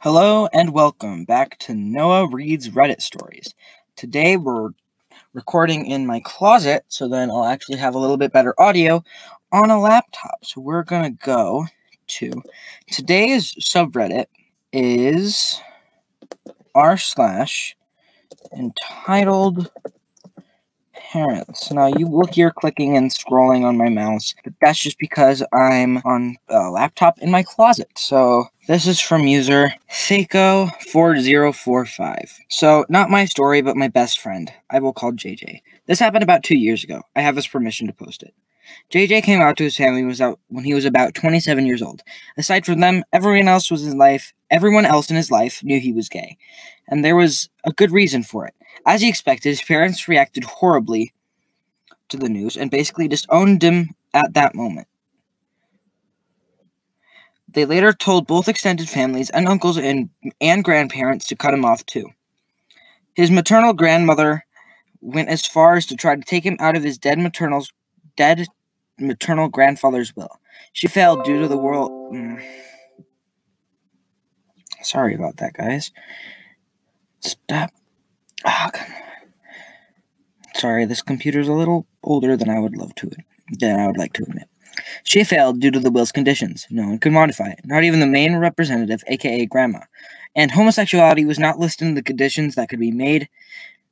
Hello and welcome back to Noah Reads Reddit Stories. Today we're recording in my closet, so then I'll actually have a little bit better audio on a laptop. So we're gonna go to today's subreddit is r slash entitled parents. Now you look here clicking and scrolling on my mouse, but that's just because I'm on a laptop in my closet. So this is from user Seiko4045. So not my story, but my best friend. I will call JJ. This happened about two years ago. I have his permission to post it. JJ came out to his family was out when he was about 27 years old. Aside from them, everyone else was in life. Everyone else in his life knew he was gay, and there was a good reason for it. As he expected, his parents reacted horribly to the news and basically disowned him at that moment. They later told both extended families and uncles and, and grandparents to cut him off too. His maternal grandmother went as far as to try to take him out of his dead maternal's dead maternal grandfather's will. She failed due to the world. Mm. Sorry about that, guys. Stop. Oh. Sorry, this computer's a little older than I would love to than I would like to admit. She failed due to the will's conditions. No one could modify it, not even the main representative, aka grandma. And homosexuality was not listed in the conditions that could be made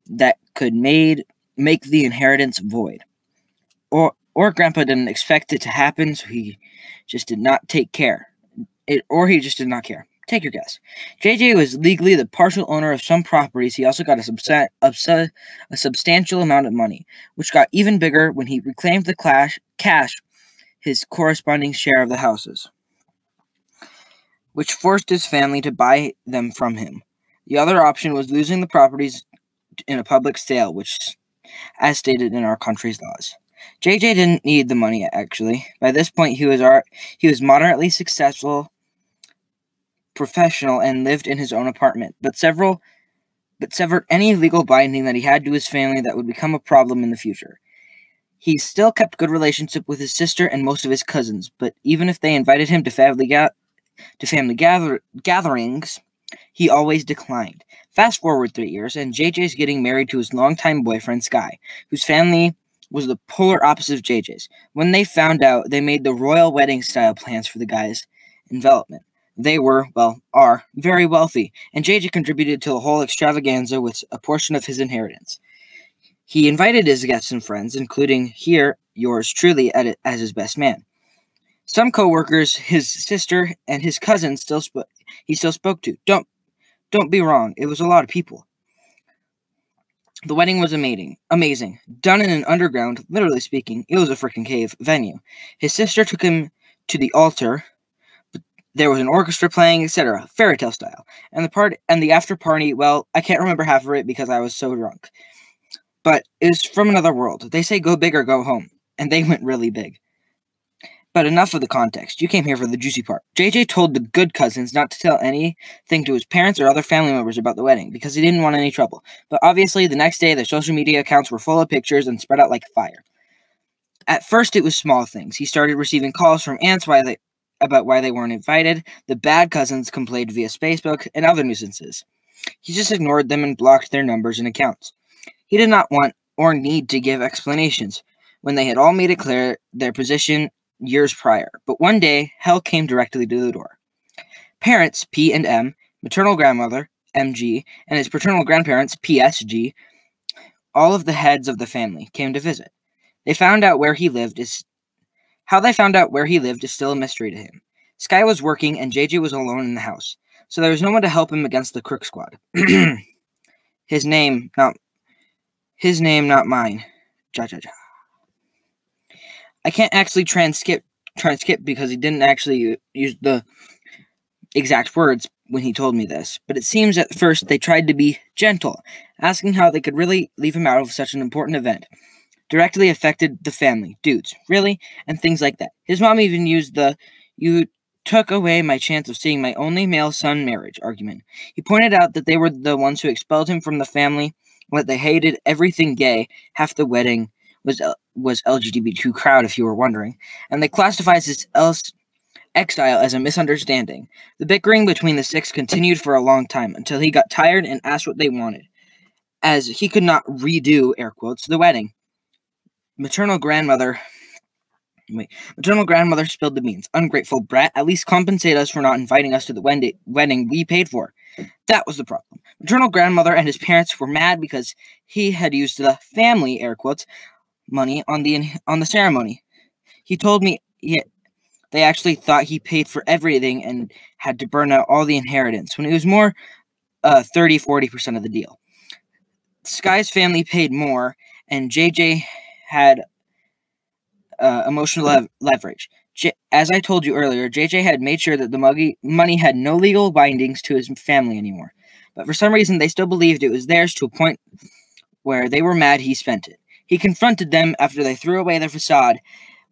that could made make the inheritance void. Or or grandpa didn't expect it to happen, so he just did not take care. It or he just did not care. Take your guess. JJ was legally the partial owner of some properties. He also got a, subsa- a, substantial amount of money, which got even bigger when he reclaimed the clash, cash, his corresponding share of the houses, which forced his family to buy them from him. The other option was losing the properties in a public sale, which, as stated in our country's laws. JJ didn't need the money actually. By this point, he was art, he was moderately successful professional and lived in his own apartment, but several but severed any legal binding that he had to his family that would become a problem in the future. He still kept good relationship with his sister and most of his cousins, but even if they invited him to family ga- to family gather- gatherings, he always declined. Fast forward three years, and JJ's getting married to his longtime boyfriend Sky, whose family was the polar opposite of JJ's. When they found out, they made the royal wedding style plans for the guy's envelopment. They were, well, are, very wealthy, and JJ contributed to the whole extravaganza with a portion of his inheritance. He invited his guests and friends, including here yours truly as his best man. Some co-workers, his sister, and his cousin still sp- he still spoke to. Don't don't be wrong, it was a lot of people. The wedding was amazing, amazing. Done in an underground, literally speaking, it was a freaking cave venue. His sister took him to the altar, there was an orchestra playing, etc., fairy tale style. And the part and the after party, well, I can't remember half of it because I was so drunk. But it was from another world. They say go big or go home, and they went really big. But enough of the context. You came here for the juicy part. JJ told the good cousins not to tell anything to his parents or other family members about the wedding because he didn't want any trouble. But obviously, the next day, their social media accounts were full of pictures and spread out like fire. At first, it was small things. He started receiving calls from aunts while they, about why they weren't invited, the bad cousins complained via Facebook, and other nuisances. He just ignored them and blocked their numbers and accounts. He did not want or need to give explanations when they had all made it clear their position years prior. But one day, hell came directly to the door. Parents, P and M, maternal grandmother, MG, and his paternal grandparents, PSG, all of the heads of the family came to visit. They found out where he lived is how they found out where he lived is still a mystery to him. Sky was working and JJ was alone in the house, so there was no one to help him against the crook squad. his name, not his name, not mine. Ja ja ja. I can't actually transcript transcript because he didn't actually use the exact words when he told me this, but it seems at first they tried to be gentle, asking how they could really leave him out of such an important event directly affected the family. Dudes, really? And things like that. His mom even used the you took away my chance of seeing my only male son marriage argument. He pointed out that they were the ones who expelled him from the family, that they hated everything gay. Half the wedding was uh, was LGBTQ crowd, if you were wondering, and they classified as else exile as a misunderstanding. The bickering between the six continued for a long time until he got tired and asked what they wanted, as he could not redo, air quotes, the wedding. Maternal grandmother. Wait, maternal grandmother spilled the beans. Ungrateful brat, at least compensate us for not inviting us to the wedding we paid for. That was the problem. Maternal grandmother and his parents were mad because he had used the family, air quotes, money on the on the ceremony. He told me he, they actually thought he paid for everything and had to burn out all the inheritance when it was more uh, 30 40% of the deal. Sky's family paid more, and JJ had uh, emotional lev- leverage. J- As I told you earlier, JJ had made sure that the money had no legal bindings to his family anymore. But for some reason, they still believed it was theirs to a point where they were mad he spent it. He confronted them after they threw away their facade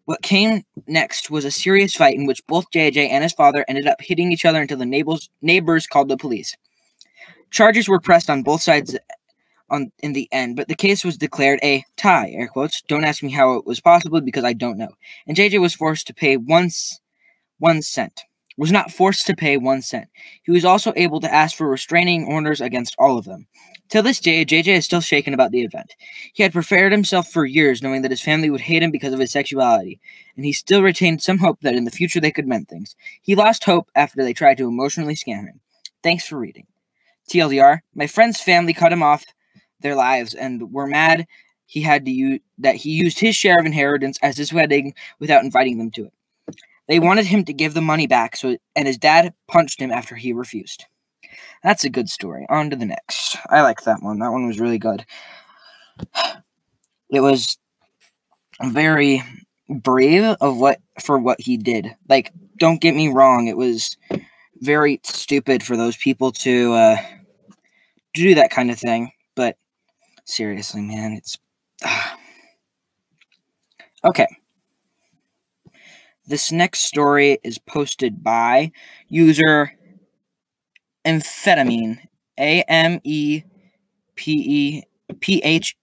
what came next was a serious fight in which both JJ and his father ended up hitting each other until the neighbors, neighbors called the police. Charges were pressed on both sides on in the end, but the case was declared a tie, air quotes. Don't ask me how it was possible because I don't know. And JJ was forced to pay once one cent. Was not forced to pay one cent. He was also able to ask for restraining orders against all of them. Till this day, JJ is still shaken about the event. He had prepared himself for years knowing that his family would hate him because of his sexuality, and he still retained some hope that in the future they could mend things. He lost hope after they tried to emotionally scam him. Thanks for reading. TLDR, my friend's family cut him off their lives and were mad he had to use that he used his share of inheritance as his wedding without inviting them to it. They wanted him to give the money back, so and his dad punched him after he refused. That's a good story. On to the next. I like that one. That one was really good. It was very brave of what for what he did. Like, don't get me wrong, it was very stupid for those people to uh, do that kind of thing. But seriously, man, it's uh. okay. This next story is posted by user amphetamine. A M E P E P H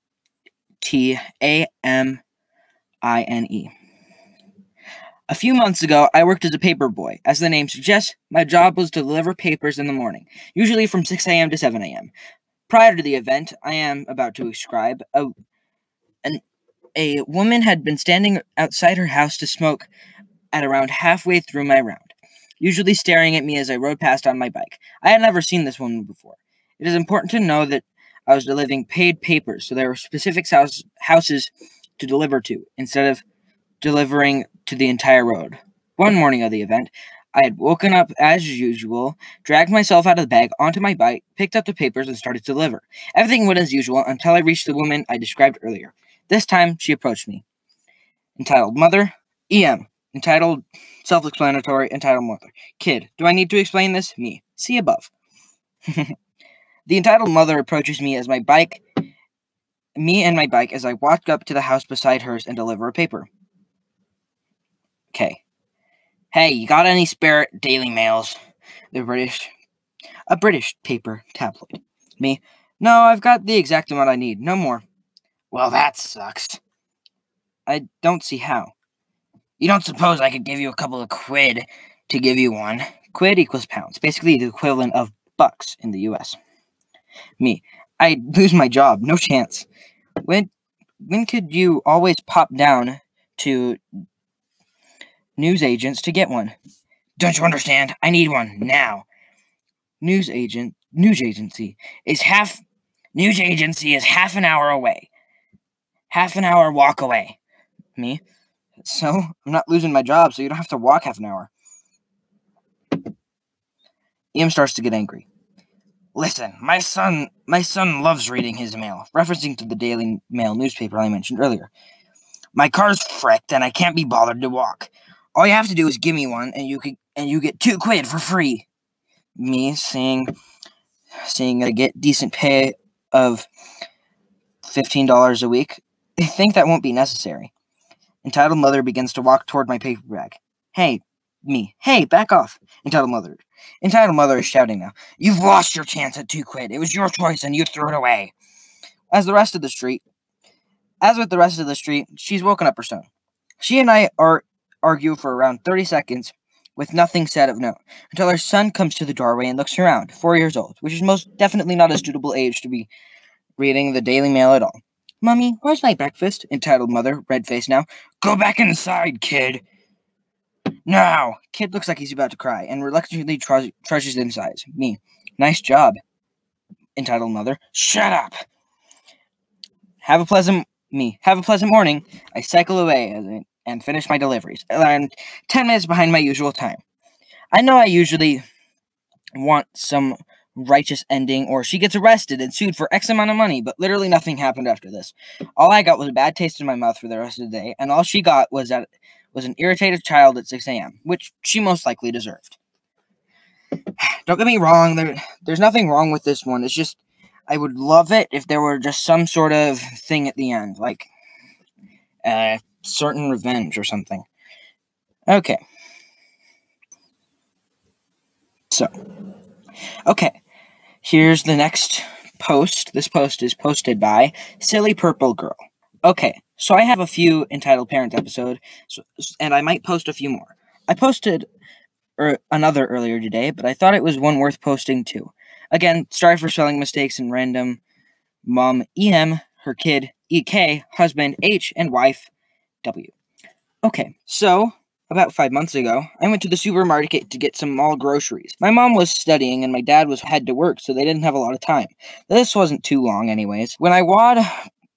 T A M I N E. A few months ago, I worked as a paper boy. As the name suggests, my job was to deliver papers in the morning, usually from 6 a.m. to 7 a.m. Prior to the event I am about to describe, a, an, a woman had been standing outside her house to smoke at around halfway through my round usually staring at me as I rode past on my bike. I had never seen this woman before. It is important to know that I was delivering paid papers, so there were specific house, houses to deliver to instead of delivering to the entire road. One morning of the event, I had woken up as usual, dragged myself out of the bag onto my bike, picked up the papers, and started to deliver. Everything went as usual until I reached the woman I described earlier. This time, she approached me. Entitled Mother, EM. Entitled Self explanatory, entitled mother. Kid, do I need to explain this? Me. See above. the entitled mother approaches me as my bike, me and my bike as I walk up to the house beside hers and deliver a paper. Okay. Hey, you got any spare Daily Mails? The British. A British paper tabloid. Me. No, I've got the exact amount I need. No more. Well, that sucks. I don't see how. You don't suppose I could give you a couple of quid to give you one? Quid equals pounds, basically the equivalent of bucks in the US. Me, I'd lose my job, no chance. When when could you always pop down to news agents to get one? Don't you understand? I need one now. News agent news agency is half news agency is half an hour away. Half an hour walk away. Me, so I'm not losing my job, so you don't have to walk half an hour. EM starts to get angry. Listen, my son my son loves reading his mail, referencing to the Daily Mail newspaper I mentioned earlier. My car's frecked and I can't be bothered to walk. All you have to do is give me one and you could and you get two quid for free. Me seeing seeing I get decent pay of fifteen dollars a week, I think that won't be necessary. Entitled Mother begins to walk toward my paper bag. Hey, me. Hey, back off. Entitled Mother. Entitled Mother is shouting now. You've lost your chance at two quid. It was your choice and you threw it away. As the rest of the street, as with the rest of the street, she's woken up her son. She and I are argue for around 30 seconds with nothing said of note, until her son comes to the doorway and looks around, four years old, which is most definitely not a suitable age to be reading the Daily Mail at all. Mummy, where's my breakfast? entitled Mother, red faced now. Go back inside, kid. Now! Kid looks like he's about to cry and reluctantly tr- trudges inside. Me. Nice job, entitled Mother. Shut up! Have a pleasant me. Have a pleasant morning. I cycle away and finish my deliveries. I'm ten minutes behind my usual time. I know I usually want some righteous ending or she gets arrested and sued for X amount of money, but literally nothing happened after this. All I got was a bad taste in my mouth for the rest of the day, and all she got was that was an irritated child at 6 a.m., which she most likely deserved. Don't get me wrong, there, there's nothing wrong with this one. It's just I would love it if there were just some sort of thing at the end, like a certain revenge or something. Okay. So, okay, here's the next post. This post is posted by Silly Purple Girl. Okay, so I have a few entitled parents episode, so, and I might post a few more. I posted er, another earlier today, but I thought it was one worth posting too. Again, sorry for spelling mistakes and random. Mom EM, her kid EK, husband H, and wife W. Okay, so about five months ago, I went to the supermarket to get some mall groceries. My mom was studying and my dad was had to work, so they didn't have a lot of time. This wasn't too long, anyways. When I wad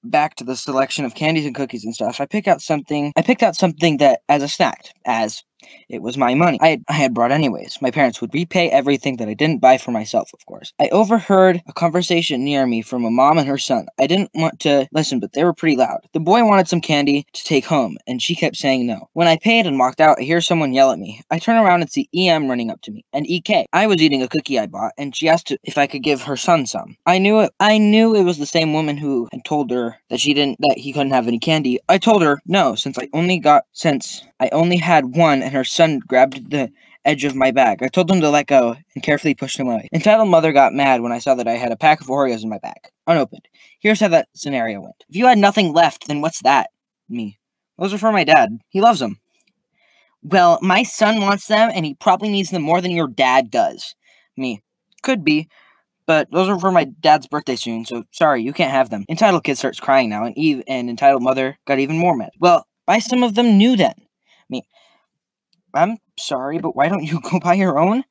back to the selection of candies and cookies and stuff, I pick out something. I picked out something that as a snack, as it was my money. I, I had brought anyways. My parents would repay everything that I didn't buy for myself, of course. I overheard a conversation near me from a mom and her son. I didn't want to listen, but they were pretty loud. The boy wanted some candy to take home, and she kept saying no. When I paid and walked out, I hear someone yell at me. I turn around and see EM running up to me, and EK. I was eating a cookie I bought, and she asked if I could give her son some. I knew it. I knew it was the same woman who had told her that she didn't that he couldn't have any candy. I told her no, since I only got since I only had one, and her son grabbed the edge of my bag. I told him to let go and carefully pushed him away. Entitled Mother got mad when I saw that I had a pack of Oreos in my bag, unopened. Here's how that scenario went. If you had nothing left, then what's that? Me. Those are for my dad. He loves them. Well, my son wants them, and he probably needs them more than your dad does. Me. Could be, but those are for my dad's birthday soon, so sorry, you can't have them. Entitled Kid starts crying now, and Eve and Entitled Mother got even more mad. Well, buy some of them new then. I'm sorry, but why don't you go buy your own?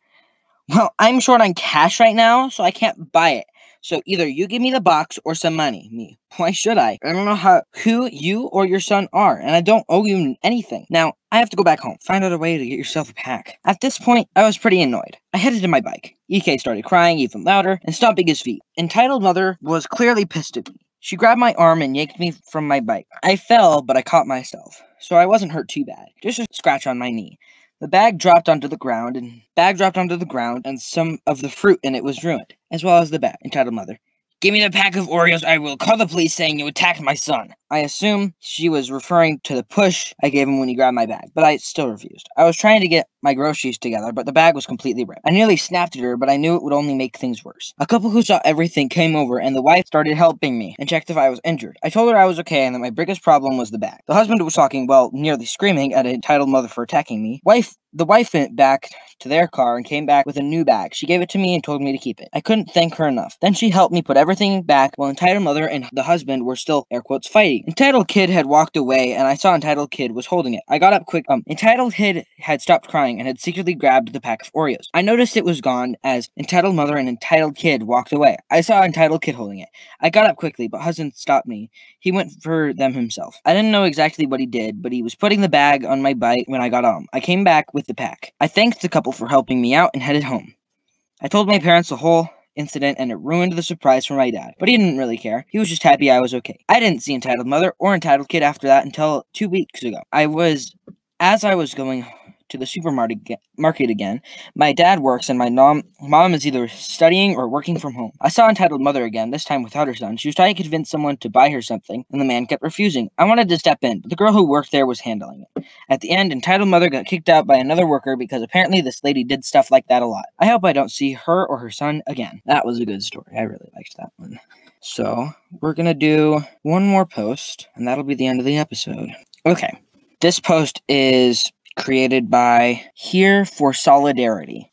Well, I'm short on cash right now, so I can't buy it. So either you give me the box or some money. Me. Why should I? I don't know how who you or your son are, and I don't owe you anything. Now, I have to go back home. Find out a way to get yourself a pack. At this point, I was pretty annoyed. I headed to my bike. EK started crying even louder and stomping his feet. Entitled mother was clearly pissed at me. She grabbed my arm and yanked me from my bike. I fell, but I caught myself, so I wasn't hurt too bad. Just a scratch on my knee. The bag dropped onto the ground, and bag dropped onto the ground, and some of the fruit in it was ruined, as well as the bag. Entitled mother. Give me the pack of Oreos. I will call the police saying you attacked my son. I assume she was referring to the push I gave him when he grabbed my bag, but I still refused. I was trying to get my groceries together, but the bag was completely ripped. I nearly snapped at her, but I knew it would only make things worse. A couple who saw everything came over, and the wife started helping me and checked if I was injured. I told her I was okay and that my biggest problem was the bag. The husband was talking, well, nearly screaming at an entitled mother for attacking me. Wife the wife went back to their car and came back with a new bag. She gave it to me and told me to keep it. I couldn't thank her enough. Then she helped me put everything back while Entitled Mother and the husband were still, air quotes, fighting. Entitled Kid had walked away and I saw Entitled Kid was holding it. I got up quick. Um, Entitled Kid had stopped crying and had secretly grabbed the pack of Oreos. I noticed it was gone as Entitled Mother and Entitled Kid walked away. I saw Entitled Kid holding it. I got up quickly, but husband stopped me. He went for them himself. I didn't know exactly what he did, but he was putting the bag on my bike when I got home. I came back with the pack. I thanked the couple for helping me out and headed home. I told my parents the whole incident and it ruined the surprise for my dad, but he didn't really care. He was just happy I was okay. I didn't see Entitled Mother or Entitled Kid after that until two weeks ago. I was, as I was going to the supermarket again. My dad works, and my mom mom is either studying or working from home. I saw Entitled Mother again, this time without her son. She was trying to convince someone to buy her something, and the man kept refusing. I wanted to step in, but the girl who worked there was handling it. At the end, Entitled Mother got kicked out by another worker because apparently this lady did stuff like that a lot. I hope I don't see her or her son again. That was a good story. I really liked that one. So, we're gonna do one more post, and that'll be the end of the episode. Okay. This post is created by Here for Solidarity.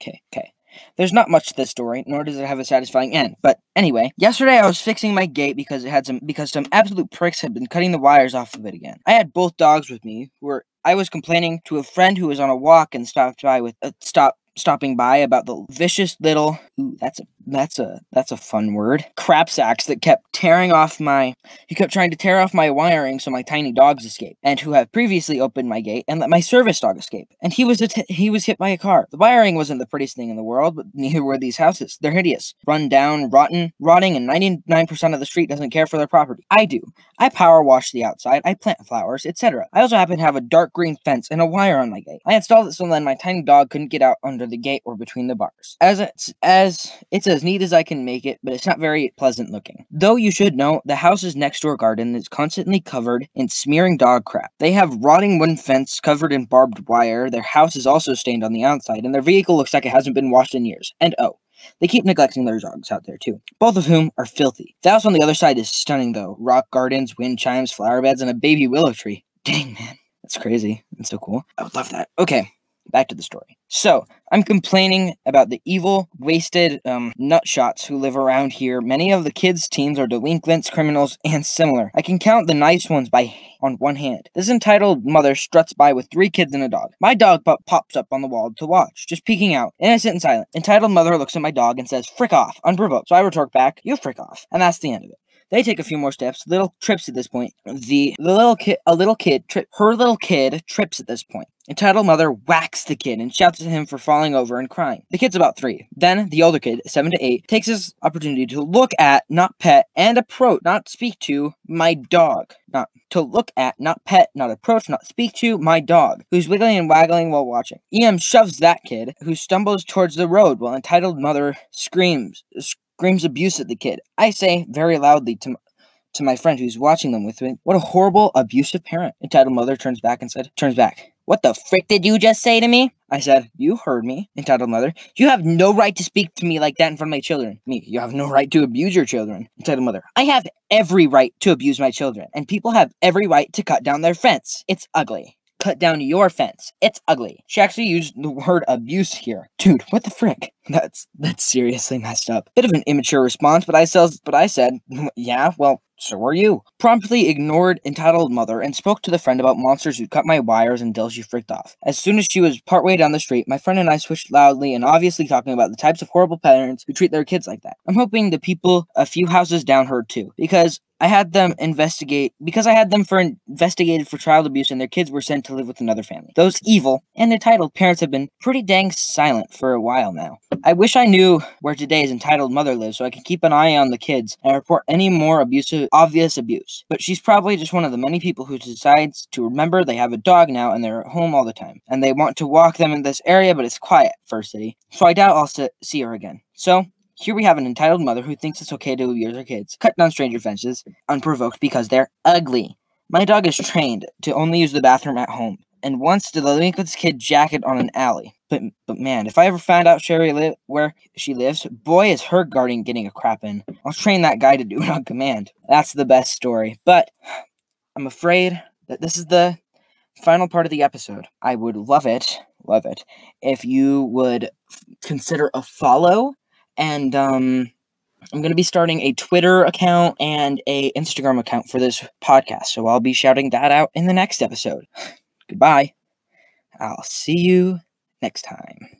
Okay, okay. There's not much to this story, nor does it have a satisfying end. But anyway, yesterday I was fixing my gate because it had some because some absolute pricks had been cutting the wires off of it again. I had both dogs with me who were I was complaining to a friend who was on a walk and stopped by with uh, stop stopping by about the vicious little ooh, that's a that's a that's a fun word. Crap sacks that kept tearing off my he kept trying to tear off my wiring so my tiny dogs escape and who have previously opened my gate and let my service dog escape. And he was att- he was hit by a car. The wiring wasn't the prettiest thing in the world but neither were these houses. They're hideous. Run down rotten rotting and 99% of the street doesn't care for their property. I do. I power wash the outside. I plant flowers etc i also happen to have a dark green fence and a wire on my gate. I installed it so then my tiny dog couldn't get out under the gate or between the bars. As it's as it's as neat as I can make it, but it's not very pleasant looking. Though you should know, the house's next door garden is constantly covered in smearing dog crap. They have rotting wooden fence covered in barbed wire, their house is also stained on the outside, and their vehicle looks like it hasn't been washed in years. And oh, they keep neglecting their dogs out there too, both of whom are filthy. The house on the other side is stunning though. Rock gardens, wind chimes, flower beds, and a baby willow tree. Dang man, that's crazy. That's so cool. I would love that. Okay, back to the story. So, I'm complaining about the evil, wasted um, nutshots who live around here. Many of the kids' teens are delinquents, criminals, and similar. I can count the nice ones by on one hand. This entitled mother struts by with three kids and a dog. My dog but pops up on the wall to watch, just peeking out, innocent and silent. Entitled mother looks at my dog and says, "Frick off!" unprovoked. So I retort back, "You frick off," and that's the end of it. They take a few more steps, little trips at this point. The the little kid, a little kid, trip, her little kid trips at this point. Entitled mother whacks the kid and shouts at him for falling over and crying. The kid's about three. Then the older kid, seven to eight, takes his opportunity to look at, not pet, and approach, not speak to my dog. Not to look at, not pet, not approach, not speak to my dog, who's wiggling and waggling while watching. EM shoves that kid, who stumbles towards the road while entitled mother screams, screams abuse at the kid. I say very loudly to to my friend who's watching them with me, what a horrible, abusive parent. Entitled mother turns back and said, turns back. What the frick did you just say to me? I said, You heard me, entitled mother. You have no right to speak to me like that in front of my children. Me, you have no right to abuse your children, entitled mother. I have every right to abuse my children, and people have every right to cut down their fence. It's ugly. Cut down your fence. It's ugly. She actually used the word abuse here. Dude, what the frick? That's that's seriously messed up. Bit of an immature response, but I said, but I said, yeah, well, so are you. Promptly ignored entitled mother and spoke to the friend about monsters who cut my wires until she freaked off. As soon as she was partway down the street, my friend and I switched loudly and obviously talking about the types of horrible parents who treat their kids like that. I'm hoping the people a few houses down heard too, because I had them investigate because I had them for investigated for child abuse and their kids were sent to live with another family. Those evil and entitled parents have been pretty dang silent for a while now. I wish I knew where today's entitled mother lives so I can keep an eye on the kids and report any more abusive obvious abuse. But she's probably just one of the many people who decides to remember they have a dog now and they're at home all the time. And they want to walk them in this area but it's quiet, First City. So I doubt I'll see her again. So here we have an entitled mother who thinks it's okay to abuse her kids, cut down stranger fences, unprovoked because they're ugly. My dog is trained to only use the bathroom at home, and once to delinquent's kid jacket on an alley. But but man, if I ever found out Sherry li- where she lives, boy is her guardian getting a crap in. I'll train that guy to do it on command. That's the best story. But I'm afraid that this is the final part of the episode. I would love it, love it, if you would consider a follow and um, I'm going to be starting a Twitter account and a Instagram account for this podcast. So I'll be shouting that out in the next episode. Goodbye. I'll see you next time.